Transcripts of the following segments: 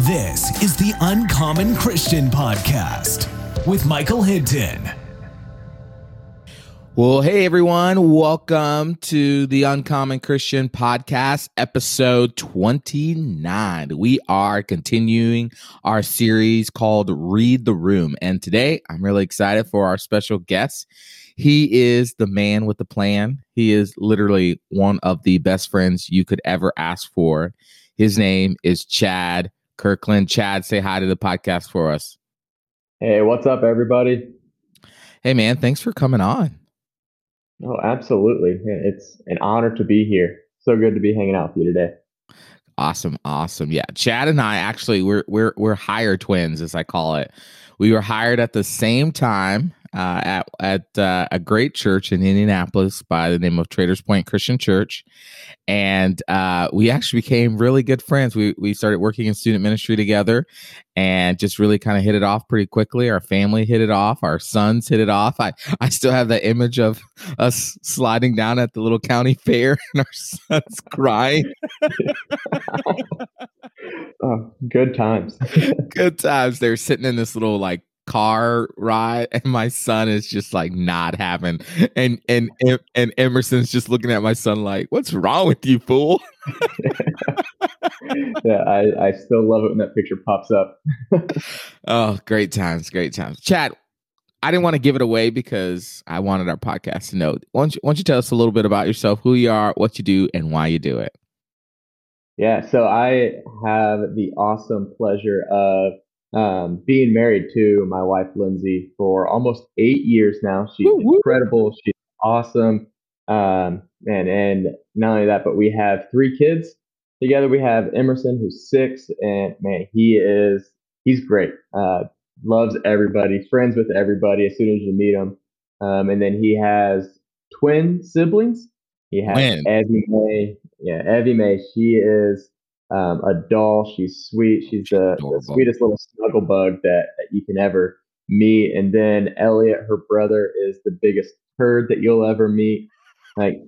This is the Uncommon Christian Podcast with Michael Hinton. Well, hey everyone, welcome to the Uncommon Christian Podcast, episode 29. We are continuing our series called Read the Room. And today I'm really excited for our special guest. He is the man with the plan. He is literally one of the best friends you could ever ask for. His name is Chad Kirtlan. Chad, say hi to the podcast for us. Hey, what's up, everybody? Hey, man, thanks for coming on. Oh, absolutely. It's an honor to be here. So good to be hanging out with you today. Awesome, awesome. Yeah, Chad and I actually we're we're we're hire twins, as I call it. We were hired at the same time uh, at at uh, a great church in Indianapolis by the name of Traders Point Christian Church, and uh, we actually became really good friends. We we started working in student ministry together, and just really kind of hit it off pretty quickly. Our family hit it off. Our sons hit it off. I I still have that image of us sliding down at the little county fair and our sons crying. oh, good times. good times. They're sitting in this little like car ride and my son is just like not having and and and emerson's just looking at my son like what's wrong with you fool? Yeah i i still love it when that picture pops up. Oh great times great times. Chad i didn't want to give it away because i wanted our podcast to know. Why don't you, why don't you tell us a little bit about yourself who you are what you do and why you do it? Yeah so i have the awesome pleasure of um, being married to my wife Lindsay for almost eight years now. She's woo, incredible. She's awesome. Um, and and not only that, but we have three kids together. We have Emerson, who's six, and man, he is he's great. Uh, loves everybody, friends with everybody as soon as you meet him. Um, and then he has twin siblings. He has Evie May. Yeah, Evie May. She is um, a doll. She's sweet. She's the, the, sweetest little snuggle bug that, that you can ever meet. And then Elliot, her brother, is the biggest turd that you'll ever meet. Like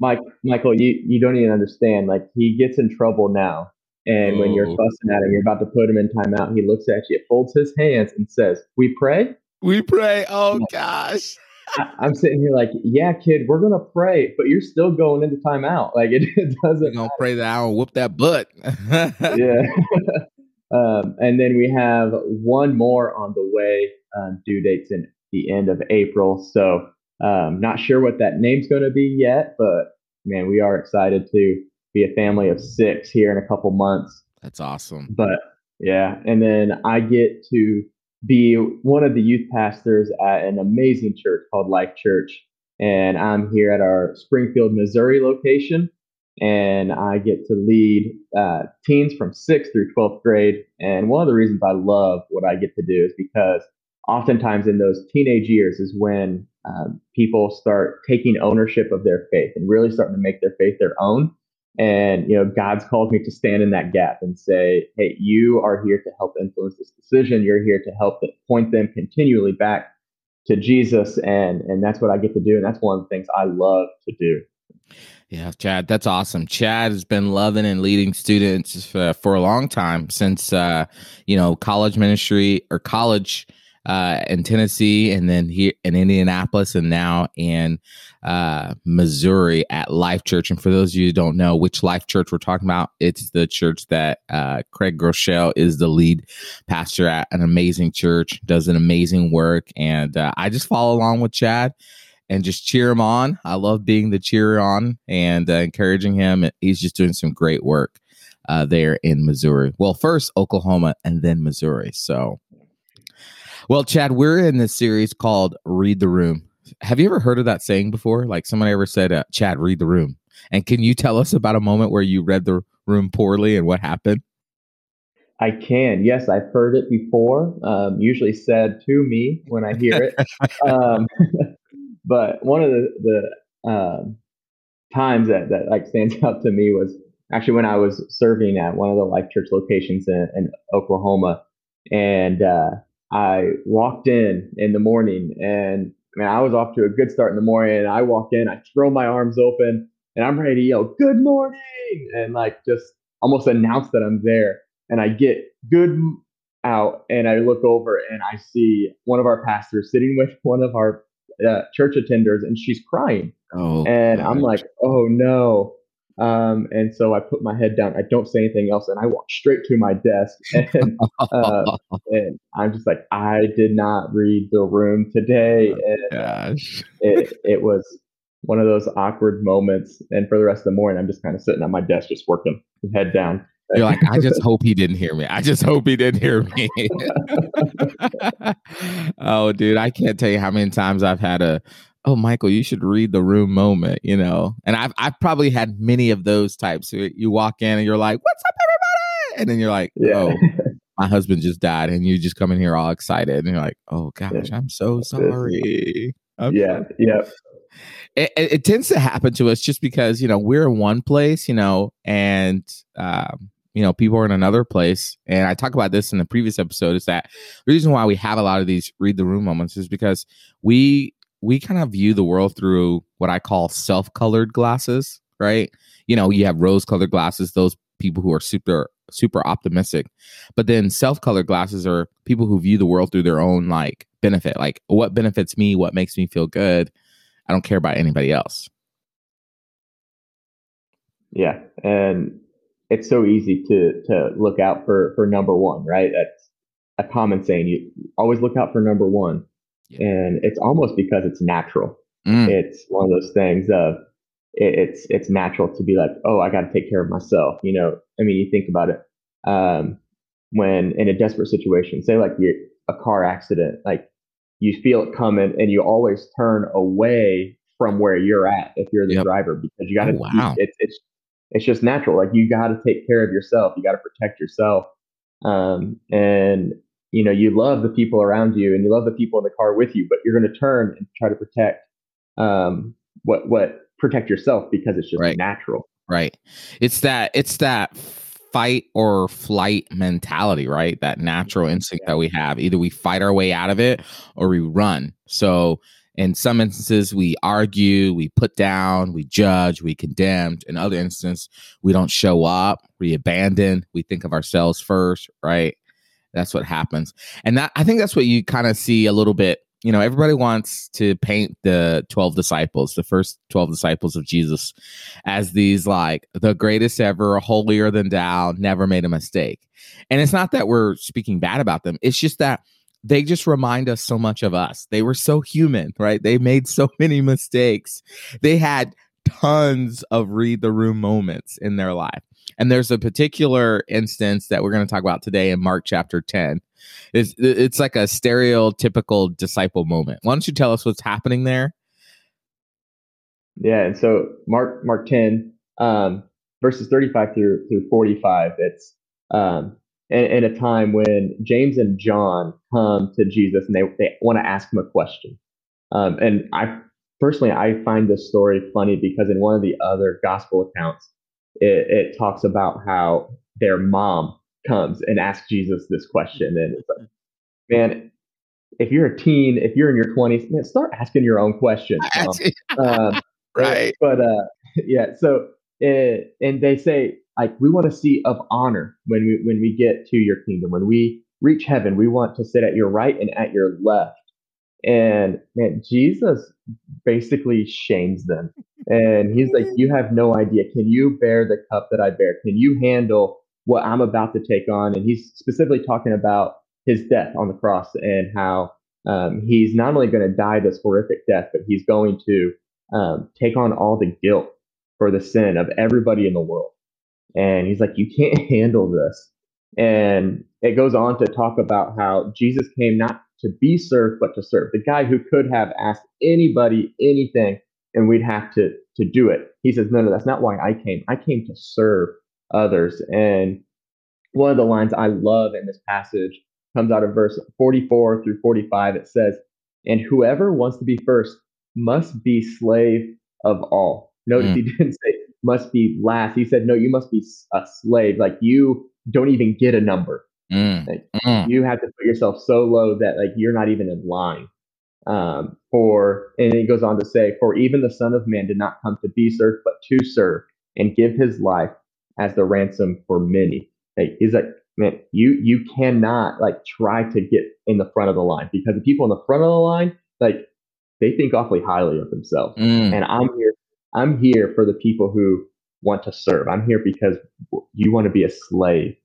Mike, Michael, you you don't even understand. Like he gets in trouble now, and oh. when you're oh. fussing at him, you're about to put him in timeout. He looks at you, folds his hands, and says, "We pray." We pray. Oh gosh. I, am sitting here like, yeah, kid, we're gonna pray, but you're still going into timeout. Like it, it doesn't. We're gonna pray that will whoop that butt. yeah. um, and then we have one more on the way. Um, due dates in the end of April. So um, not sure what that name's going to be yet, but man, we are excited to be a family of six here in a couple months. That's awesome. But yeah, and then I get to be one of the youth pastors at an amazing church called Life Church. And I'm here at our Springfield, Missouri location. And I get to lead uh, teens from sixth through 12th grade. And one of the reasons I love what I get to do is because oftentimes in those teenage years is when um, people start taking ownership of their faith and really starting to make their faith their own. And, you know, God's called me to stand in that gap and say, hey, you are here to help influence this decision. You're here to help point them continually back to Jesus. And, and that's what I get to do. And that's one of the things I love to do. Yeah, Chad, that's awesome. Chad has been loving and leading students for, for a long time since, uh, you know, college ministry or college uh, in Tennessee, and then here in Indianapolis, and now in uh, Missouri at Life Church. And for those of you who don't know which Life Church we're talking about, it's the church that uh, Craig Groeschel is the lead pastor at. An amazing church, does an amazing work, and uh, I just follow along with Chad and just cheer him on. I love being the cheer on and uh, encouraging him. He's just doing some great work uh, there in Missouri. Well, first Oklahoma and then Missouri. So well, Chad, we're in this series called Read the Room. Have you ever heard of that saying before? Like someone ever said, uh, Chad, read the room. And can you tell us about a moment where you read the room poorly and what happened? I can. Yes, I've heard it before. Um, usually said to me when I hear it. um, but one of the, the um, times that, that like stands out to me was actually when I was serving at one of the Life Church locations in, in Oklahoma, and uh, I walked in in the morning and I mean, I was off to a good start in the morning. And I walk in, I throw my arms open, and I'm ready to yell, Good morning! And like just almost announce that I'm there. and I get good out and I look over and I see one of our pastors sitting with one of our uh, church attenders and she's crying. Oh, and gosh. I'm like, oh no. Um, and so I put my head down. I don't say anything else, and I walk straight to my desk. And, uh, and I'm just like, I did not read the room today. Oh, and gosh. it, it was one of those awkward moments. And for the rest of the morning, I'm just kind of sitting at my desk, just working, head down. You're like, I just hope he didn't hear me. I just hope he didn't hear me. oh, dude, I can't tell you how many times I've had a, oh, Michael, you should read the room moment, you know? And I've, I've probably had many of those types. You walk in and you're like, what's up, everybody? And then you're like, yeah. oh, my husband just died. And you just come in here all excited. And you're like, oh, gosh, yeah. I'm so sorry. I'm yeah. Sorry. Yeah it, it, tends to happen to us just because you know we're in one place you know and um, you know people are in another place and i talk about this in the previous episode is that the reason why we have a lot of these read the room moments is because we we kind of view the world through what i call self-colored glasses right you know you have rose colored glasses those people who are super super optimistic but then self-colored glasses are people who view the world through their own like benefit like what benefits me what makes me feel good I don't care about anybody else. Yeah, and it's so easy to to look out for for number one, right? That's a common saying. You always look out for number one, yeah. and it's almost because it's natural. Mm. It's one of those things of it, it's it's natural to be like, oh, I got to take care of myself. You know, I mean, you think about it. Um, when in a desperate situation, say like you a car accident, like you feel it coming and you always turn away from where you're at if you're the yep. driver because you got to oh, wow. it's it's it's just natural like you got to take care of yourself you got to protect yourself um, and you know you love the people around you and you love the people in the car with you but you're going to turn and try to protect um, what what protect yourself because it's just right. natural right it's that it's that fight or flight mentality, right? That natural instinct that we have. Either we fight our way out of it or we run. So in some instances, we argue, we put down, we judge, we condemn. In other instances, we don't show up, we abandon, we think of ourselves first, right? That's what happens. And that I think that's what you kind of see a little bit you know, everybody wants to paint the 12 disciples, the first 12 disciples of Jesus, as these like the greatest ever, holier than thou, never made a mistake. And it's not that we're speaking bad about them, it's just that they just remind us so much of us. They were so human, right? They made so many mistakes. They had tons of read the room moments in their life. And there's a particular instance that we're going to talk about today in Mark chapter 10 it's it's like a stereotypical disciple moment. Why don't you tell us what's happening there? Yeah, and so Mark Mark ten um, verses thirty five through through forty five. It's um, in, in, a time when James and John come to Jesus and they they want to ask him a question. Um, and I personally I find this story funny because in one of the other gospel accounts, it, it talks about how their mom comes and asks Jesus this question. And it's like, man, if you're a teen, if you're in your 20s, man, start asking your own questions. Um, right. But uh, yeah, so, uh, and they say, like, we want to see of honor when we, when we get to your kingdom. When we reach heaven, we want to sit at your right and at your left. And man, Jesus basically shames them. And he's like, You have no idea. Can you bear the cup that I bear? Can you handle what I'm about to take on. And he's specifically talking about his death on the cross and how um, he's not only going to die this horrific death, but he's going to um, take on all the guilt for the sin of everybody in the world. And he's like, You can't handle this. And it goes on to talk about how Jesus came not to be served, but to serve. The guy who could have asked anybody anything and we'd have to, to do it. He says, No, no, that's not why I came. I came to serve others. And one of the lines I love in this passage comes out of verse 44 through 45. It says, And whoever wants to be first must be slave of all. Notice mm. he didn't say must be last. He said, No, you must be a slave. Like you don't even get a number. Mm. Like, mm. You have to put yourself so low that like you're not even in line. Um, for and he goes on to say, For even the Son of Man did not come to be served, but to serve and give his life as the ransom for many. Hey, he's like, man, you you cannot like try to get in the front of the line because the people in the front of the line, like they think awfully highly of themselves. Mm. And I'm here, I'm here for the people who want to serve. I'm here because you want to be a slave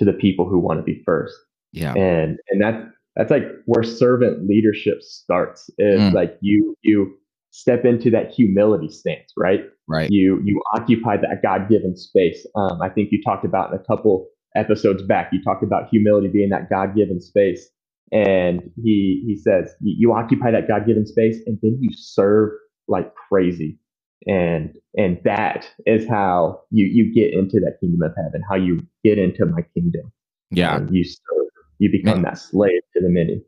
to the people who want to be first. Yeah. And and that's that's like where servant leadership starts is Mm. like you you step into that humility stance, right? Right. You you occupy that God given space. Um, I think you talked about in a couple episodes back. You talked about humility being that God given space, and he he says you, you occupy that God given space, and then you serve like crazy, and and that is how you you get into that kingdom of heaven. How you get into my kingdom. Yeah. Um, you serve. You become that slave to the many.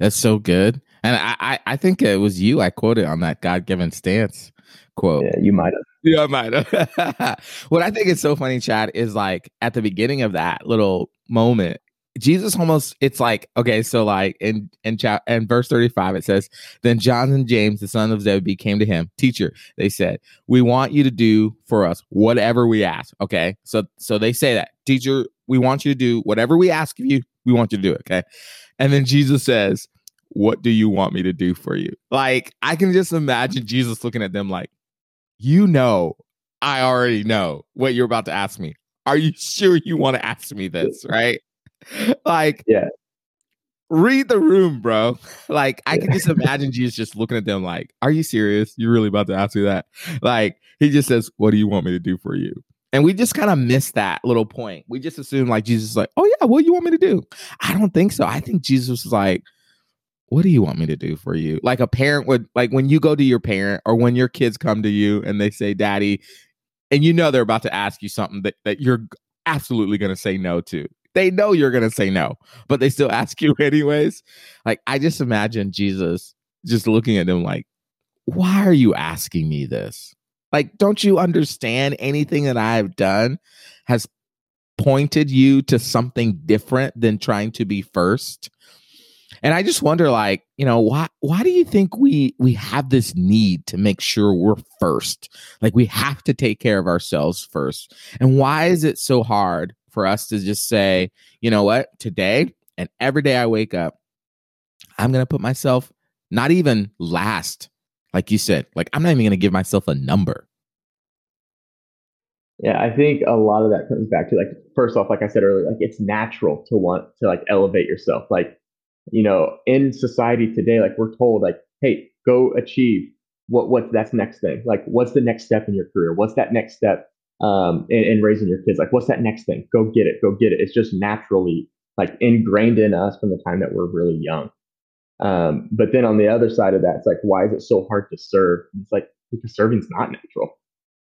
That's so good. And I, I, I think it was you I quoted on that God given stance quote. Yeah, you might have. Yeah, I might have. what I think is so funny, Chad, is like at the beginning of that little moment, Jesus almost it's like, okay, so like in in chat in verse 35, it says, Then John and James, the son of Zebedee, came to him. Teacher, they said, We want you to do for us whatever we ask. Okay. So so they say that, teacher, we want you to do whatever we ask of you, we want you to do it. Okay. And then Jesus says, What do you want me to do for you? Like, I can just imagine Jesus looking at them like, You know, I already know what you're about to ask me. Are you sure you want to ask me this? Right. Like, Yeah. read the room, bro. Like, I can just imagine Jesus just looking at them like, Are you serious? You're really about to ask me that? Like, he just says, What do you want me to do for you? And we just kind of miss that little point. We just assume like Jesus is like, Oh yeah, what do you want me to do? I don't think so. I think Jesus was like, What do you want me to do for you? Like a parent would like when you go to your parent or when your kids come to you and they say, Daddy, and you know they're about to ask you something that, that you're absolutely gonna say no to. They know you're gonna say no, but they still ask you anyways. Like I just imagine Jesus just looking at them like, why are you asking me this? Like, don't you understand anything that I've done has pointed you to something different than trying to be first? And I just wonder, like, you know, why why do you think we we have this need to make sure we're first? Like we have to take care of ourselves first. And why is it so hard for us to just say, you know what, today and every day I wake up, I'm gonna put myself not even last, like you said, like I'm not even gonna give myself a number. Yeah, I think a lot of that comes back to like first off, like I said earlier, like it's natural to want to like elevate yourself. Like, you know, in society today, like we're told like, hey, go achieve what what that's next thing. Like what's the next step in your career? What's that next step um in, in raising your kids? Like what's that next thing? Go get it, go get it. It's just naturally like ingrained in us from the time that we're really young. Um, but then on the other side of that, it's like, why is it so hard to serve? It's like because serving's not natural.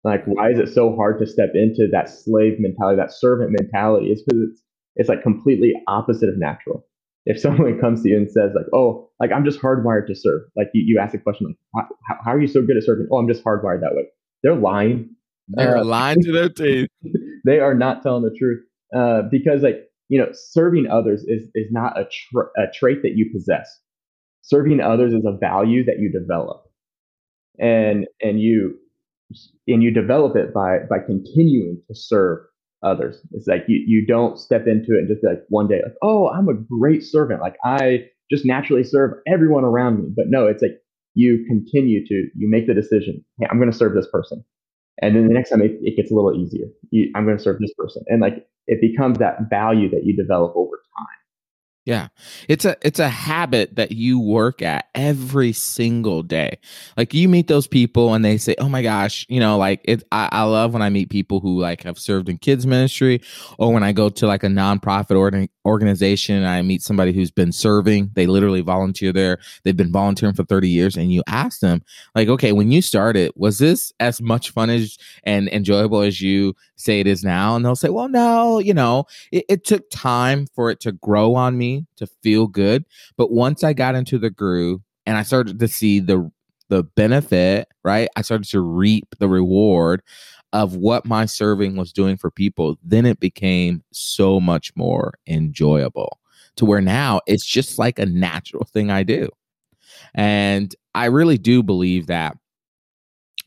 Like, why is it so hard to step into that slave mentality, that servant mentality? It's because it's it's like completely opposite of natural. If someone comes to you and says like, "Oh, like I'm just hardwired to serve," like you, you ask a question like, how, "How are you so good at serving?" "Oh, I'm just hardwired that way." They're lying. They're Uh, lying to their teeth. they are not telling the truth uh, because like you know serving others is is not a, tra- a trait that you possess. Serving others is a value that you develop. And and you and you develop it by by continuing to serve others. It's like you, you don't step into it and just be like one day like oh i'm a great servant. Like i just naturally serve everyone around me. But no it's like you continue to you make the decision hey i'm going to serve this person and then the next time it, it gets a little easier. You, i'm going to serve this person. And like it becomes that value that you develop over Yeah. It's a it's a habit that you work at every single day. Like you meet those people and they say, "Oh my gosh, you know, like it I, I love when I meet people who like have served in kids ministry or when I go to like a nonprofit organ, organization and I meet somebody who's been serving, they literally volunteer there. They've been volunteering for 30 years and you ask them like, "Okay, when you started, was this as much fun as and enjoyable as you say it is now?" And they'll say, "Well, no, you know, it, it took time for it to grow on me to feel good. But once i got into the groove and i started to see the the benefit right i started to reap the reward of what my serving was doing for people then it became so much more enjoyable to where now it's just like a natural thing i do. And i really do believe that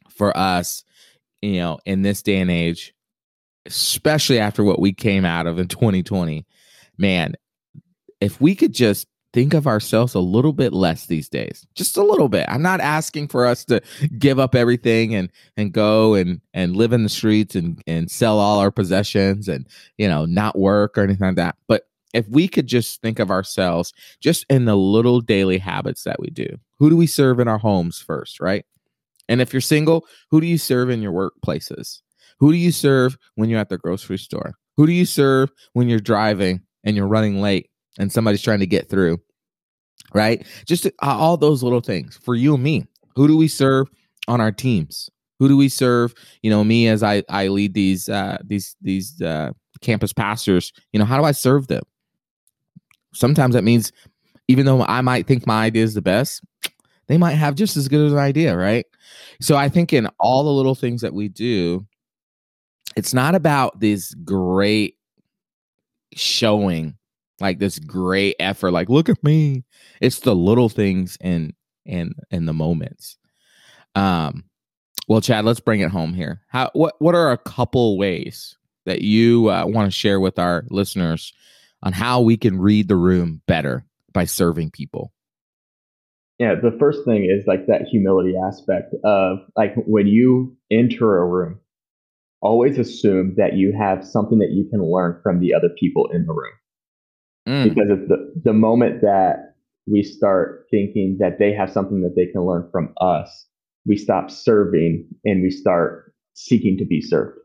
for us you know in this day and age especially after what we came out of in 2020, man, if we could just think of ourselves a little bit less these days just a little bit. I'm not asking for us to give up everything and and go and and live in the streets and and sell all our possessions and you know not work or anything like that. But if we could just think of ourselves just in the little daily habits that we do who do we serve in our homes first right? And if you're single who do you serve in your workplaces? Who do you serve when you're at the grocery store? Who do you serve when you're driving and you're running late and somebody's trying to get through, right? Just uh, all those little things for you and me. Who do we serve on our teams? Who do we serve? You know, me as I I lead these uh, these these uh, campus pastors. You know, how do I serve them? Sometimes that means, even though I might think my idea is the best, they might have just as good an idea, right? So I think in all the little things that we do, it's not about this great showing like this great effort like look at me. It's the little things and and and the moments. Um well chad let's bring it home here. How what what are a couple ways that you uh, want to share with our listeners on how we can read the room better by serving people? Yeah the first thing is like that humility aspect of like when you enter a room always assume that you have something that you can learn from the other people in the room mm. because the, the moment that we start thinking that they have something that they can learn from us, we stop serving and we start seeking to be served.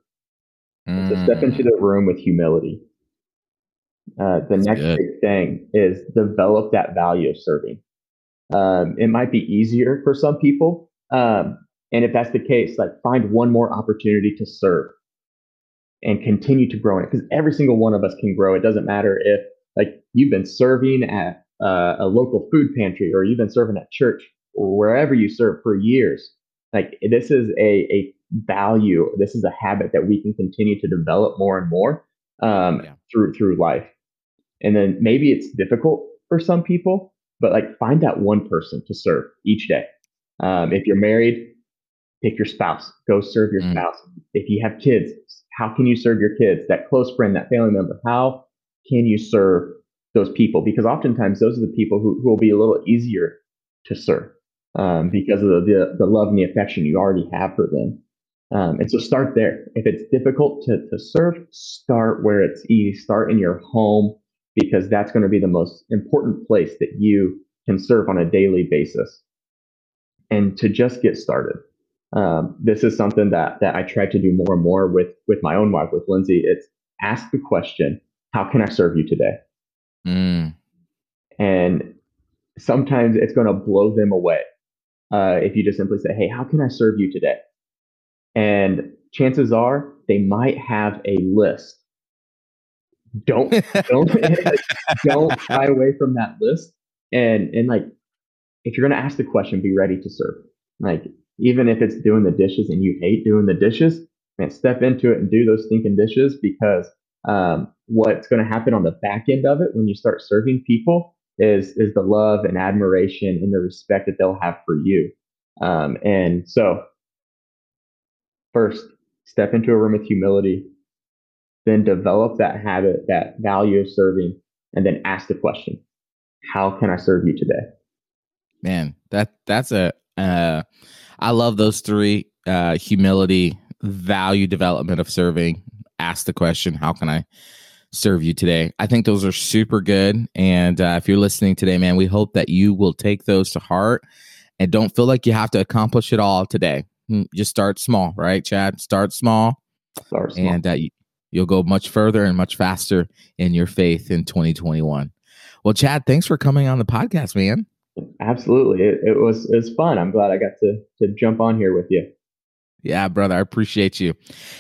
Mm. So step into mm. the room with humility. Uh, the That's next good. big thing is develop that value of serving. Um, it might be easier for some people. Um, and if that's the case, like find one more opportunity to serve and continue to grow in it because every single one of us can grow. It doesn't matter if like you've been serving at uh, a local food pantry or you've been serving at church or wherever you serve for years. Like this is a, a value. This is a habit that we can continue to develop more and more um, yeah. through through life. And then maybe it's difficult for some people, but like find that one person to serve each day. Um, if you're married, pick your spouse. Go serve your mm. spouse. If you have kids, how can you serve your kids? That close friend, that family member. How can you serve those people? Because oftentimes those are the people who, who will be a little easier to serve um, because of the, the, the, love and the affection you already have for them. Um, and so start there. If it's difficult to, to serve, start where it's easy. Start in your home because that's going to be the most important place that you can serve on a daily basis. And to just get started. Um, this is something that that I try to do more and more with with my own wife, with Lindsay. It's ask the question, how can I serve you today? Mm. And sometimes it's going to blow them away uh, if you just simply say, hey, how can I serve you today? And chances are they might have a list. Don't don't don't shy away from that list. And and like if you're gonna ask the question, be ready to serve. Like even if it's doing the dishes and you hate doing the dishes, man, step into it and do those stinking dishes because um, what's going to happen on the back end of it when you start serving people is is the love and admiration and the respect that they'll have for you. Um, and so, first, step into a room with humility, then develop that habit, that value of serving, and then ask the question, "How can I serve you today?" Man, that that's a uh, I love those three: uh, humility, value development of serving, ask the question, how can I serve you today? I think those are super good. And uh, if you're listening today, man, we hope that you will take those to heart and don't feel like you have to accomplish it all today. Hmm, just start small, right, Chad? Start small. Start small. And uh, you'll go much further and much faster in your faith in 2021. Well, Chad, thanks for coming on the podcast, man. Absolutely. It, it was it was fun. I'm glad I got to to jump on here with you. Yeah, brother, I appreciate you.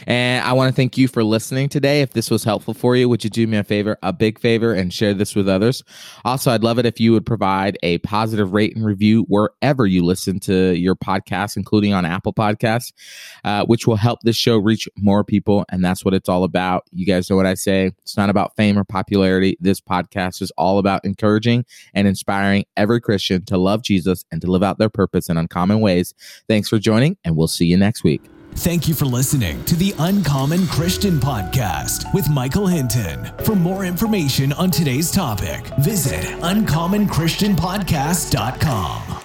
And I want to thank you for listening today. If this was helpful for you, would you do me a favor, a big favor, and share this with others? Also, I'd love it if you would provide a positive rate and review wherever you listen to your podcast, including on Apple Podcasts, uh, which will help this show reach more people. And that's what it's all about. You guys know what I say. It's not about fame or popularity. This podcast is all about encouraging and inspiring every Christian to love Jesus and to live out their purpose in uncommon ways. Thanks for joining, and we'll see you next week. Thank you for listening to the Uncommon Christian Podcast with Michael Hinton. For more information on today's topic, visit uncommonchristianpodcast.com.